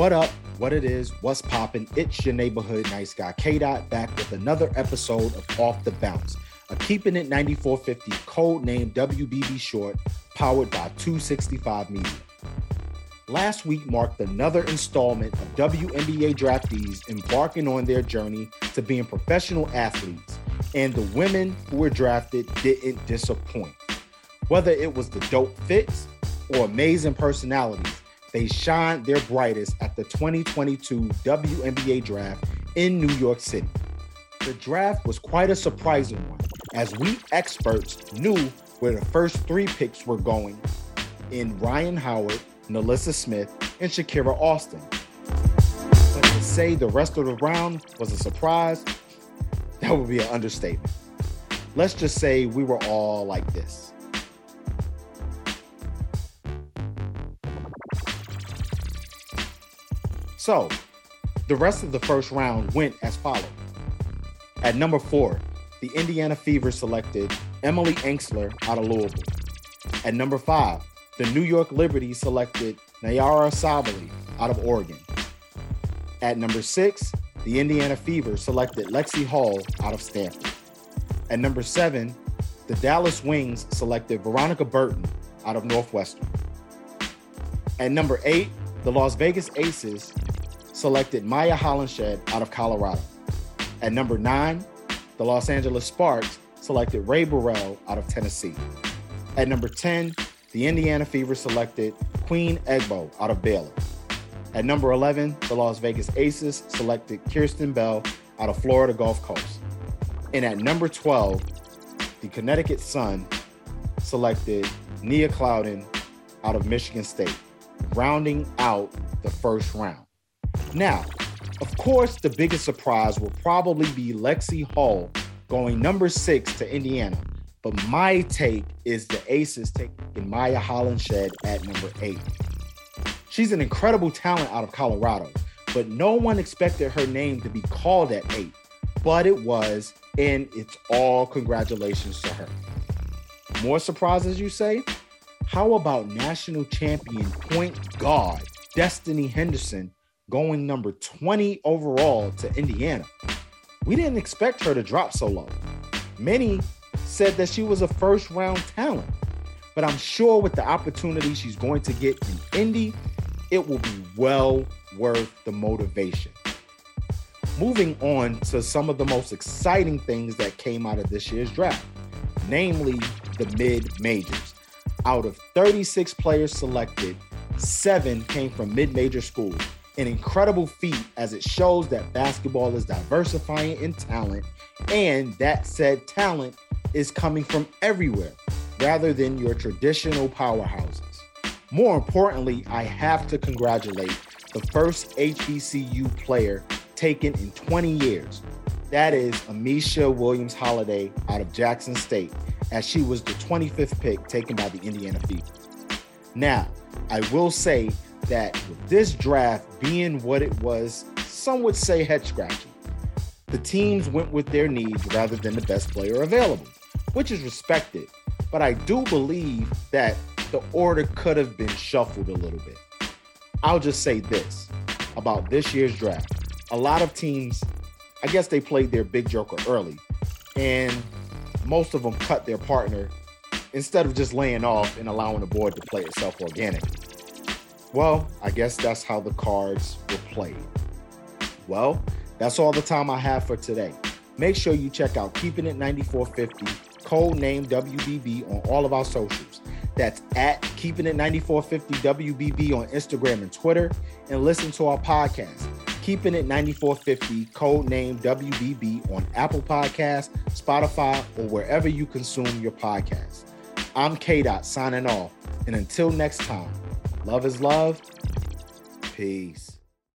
What up? What it is? What's poppin'? It's your neighborhood nice guy K Dot back with another episode of Off the Bounce, a keeping it 9450 code name WBB short, powered by 265 Media. Last week marked another installment of WNBA draftees embarking on their journey to being professional athletes, and the women who were drafted didn't disappoint. Whether it was the dope fits or amazing personalities, they shined their brightest at the 2022 WNBA draft in New York City. The draft was quite a surprising one, as we experts knew where the first three picks were going in Rhyne Howard, NaLyssa Smith, and Shakira Austin. But to say the rest of the round was a surprise, that would be an understatement. Let's just say we were all like this. So, the rest of the first round went as follows. At number four, the Indiana Fever selected Emily Engstler out of Louisville. At number five, the New York Liberty selected Nyara Sabally out of Oregon. At number six, the Indiana Fever selected Lexie Hull out of Stanford. At number seven, the Dallas Wings selected Veronica Burton out of Northwestern. At number eight, the Las Vegas Aces selected Mya Hollingshed out of Colorado. At number nine, the Los Angeles Sparks selected Rae Burrell out of Tennessee. At number 10, the Indiana Fever selected Queen Egbo out of Baylor. At number 11, the Las Vegas Aces selected Kierstan Bell out of Florida Gulf Coast. And at number 12, the Connecticut Sun selected Nia Clouden out of Michigan State, rounding out the first round. Now, of course, the biggest surprise will probably be Lexie Hull going number six to Indiana. But my take is the Aces taking Mya Hollingshed at number eight. She's an incredible talent out of Colorado, but no one expected her name to be called at eight. But it was, and it's all congratulations to her. More surprises, you say? How about national champion point guard Destanni Henderson going number 20 overall to Indiana. We didn't expect her to drop so low. Many said that she was a first round talent, but I'm sure with the opportunity she's going to get in Indy, it will be well worth the motivation. Moving on to some of the most exciting things that came out of this year's draft, namely the mid majors. Out of 36 players selected, seven came from mid major schools an incredible feat as it shows that basketball is diversifying in talent and that said talent is coming from everywhere rather than your traditional powerhouses. More importantly, I have to congratulate the first HBCU player taken in 20 years. That is Ameshya Williams Holliday out of Jackson State, as she was the 25th pick taken by the Indiana Fever. Now, I will say that with this draft being what it was, some would say head scratching. The teams went with their needs rather than the best player available, which is respected. But I do believe that the order could have been shuffled a little bit. I'll just say this about this year's draft. A lot of teams, I guess they played their big joker early, and most of them cut their partner instead of just laying off and allowing the board to play itself organically. Well, I guess that's how the cards were played. Well, that's all the time I have for today. Make sure you check out Keeping It 9450, code name WBB on all of our socials. That's at Keeping It 9450 WBB on Instagram and Twitter, and listen to our podcast, Keeping It 9450, code name WBB on Apple Podcasts, Spotify, or wherever you consume your podcast. I'm K Dot signing off, and until next time. Love is love. Peace.